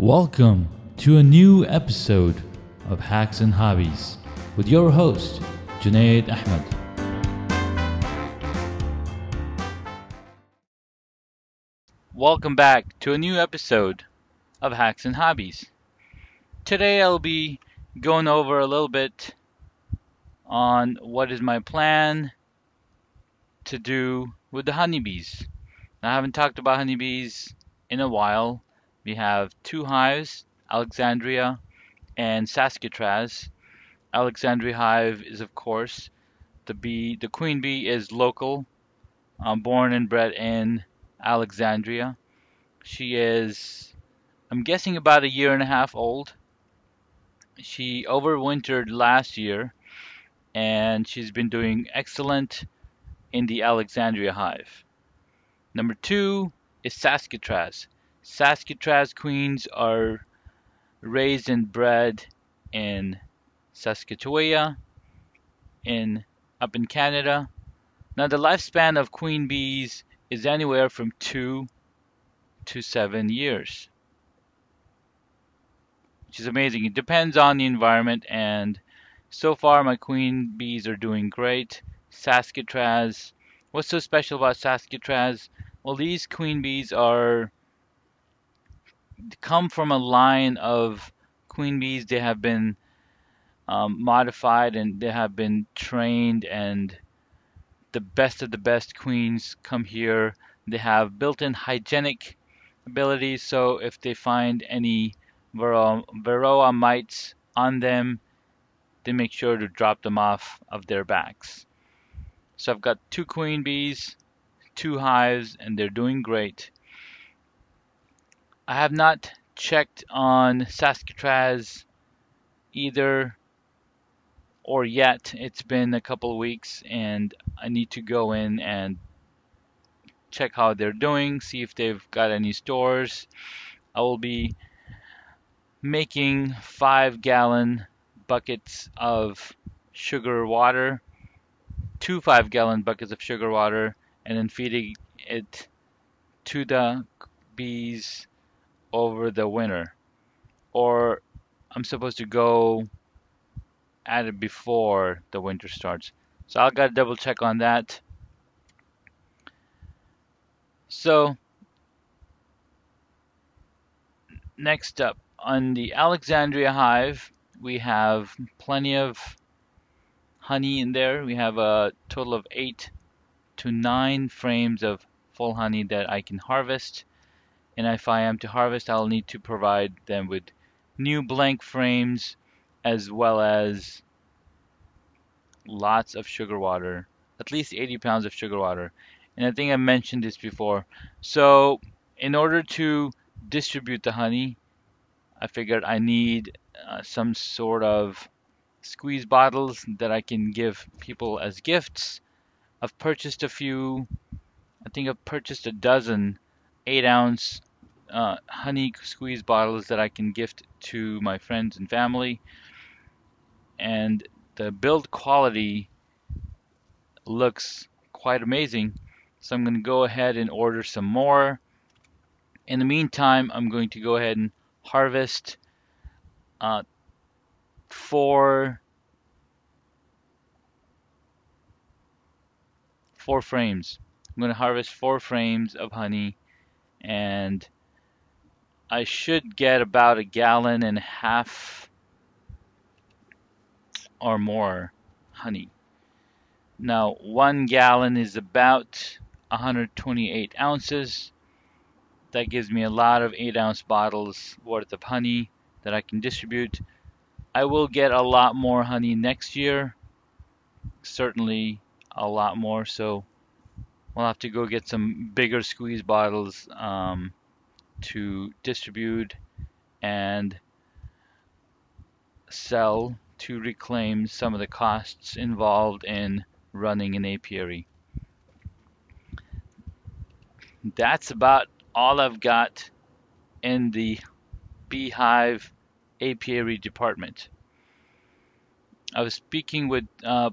Welcome to a new episode of Hacks and Hobbies with your host, Junaid Ahmed. Welcome back to a new episode of Hacks and Hobbies. Today I'll be going over a little bit on what is my plan to do with the honeybees. I haven't talked about honeybees in a while. We have two hives, Alexandria and Saskatraz. Alexandria hive is of course the bee the queen bee is local, um, born and bred in Alexandria. She is I'm guessing about a year and a half old. She overwintered last year and she's been doing excellent in the Alexandria hive. Number two is Saskatraz. Saskatraz queens are raised and bred in Saskatchewan, in up in Canada. Now the lifespan of queen bees is anywhere from two to seven years, which is amazing. It depends on the environment, and so far my queen bees are doing great. Saskatraz. What's so special about Saskatraz? Well, these queen bees are come from a line of queen bees. They have been um, modified and they have been trained, and the best of the best queens come here. They have built-in hygienic abilities, so if they find any varroa, varroa mites on them, they make sure to drop them off of their backs. So I've got two queen bees, two hives, and they're doing great. I have not checked on Saskatraz either or yet. It's been a couple of weeks and I need to go in and check how they're doing, see if they've got any stores. I will be making five gallon buckets of sugar water, two five gallon buckets of sugar water, and then feeding it to the bees over the winter. Or I'm supposed to go at it before the winter starts. So I'll gotta double check on that. So next up on the Alexandria hive we have plenty of honey in there. We have a total of eight to nine frames of full honey that I can harvest. And if I am to harvest, I'll need to provide them with new blank frames as well as lots of sugar water, at least 80 pounds of sugar water. And I think I mentioned this before. So in order to distribute the honey, I figured I need uh, some sort of squeeze bottles that I can give people as gifts. I've purchased a few, I think I've purchased a dozen 8 ounce uh, honey squeeze bottles that I can gift to my friends and family. And the build quality looks quite amazing. So I'm going to go ahead and order some more. In the meantime, I'm going to go ahead and harvest uh, four four frames. I'm going to harvest four frames of honey and I should get about a gallon and a half or more honey. Now, one gallon is about 128 ounces. That gives me a lot of 8 ounce bottles worth of honey that I can distribute. I will get a lot more honey next year. Certainly a lot more. So we'll have to go get some bigger squeeze bottles um, to distribute and sell to reclaim some of the costs involved in running an apiary. That's about all I've got in the beehive apiary department. I was speaking with uh,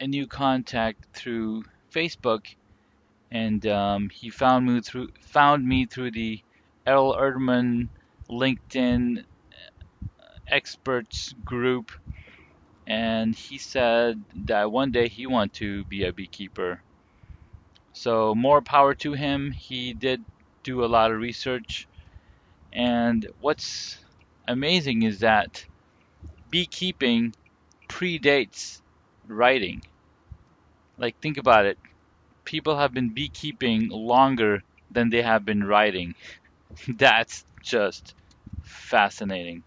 a new contact through Facebook, and um, he found me through found me through the Errol Erdman LinkedIn experts group, and he said that one day he want to be a beekeeper. So more power to him. He did do a lot of research, and what's amazing is that beekeeping predates writing. Like think about it. People have been beekeeping longer than they have been writing. That's just fascinating.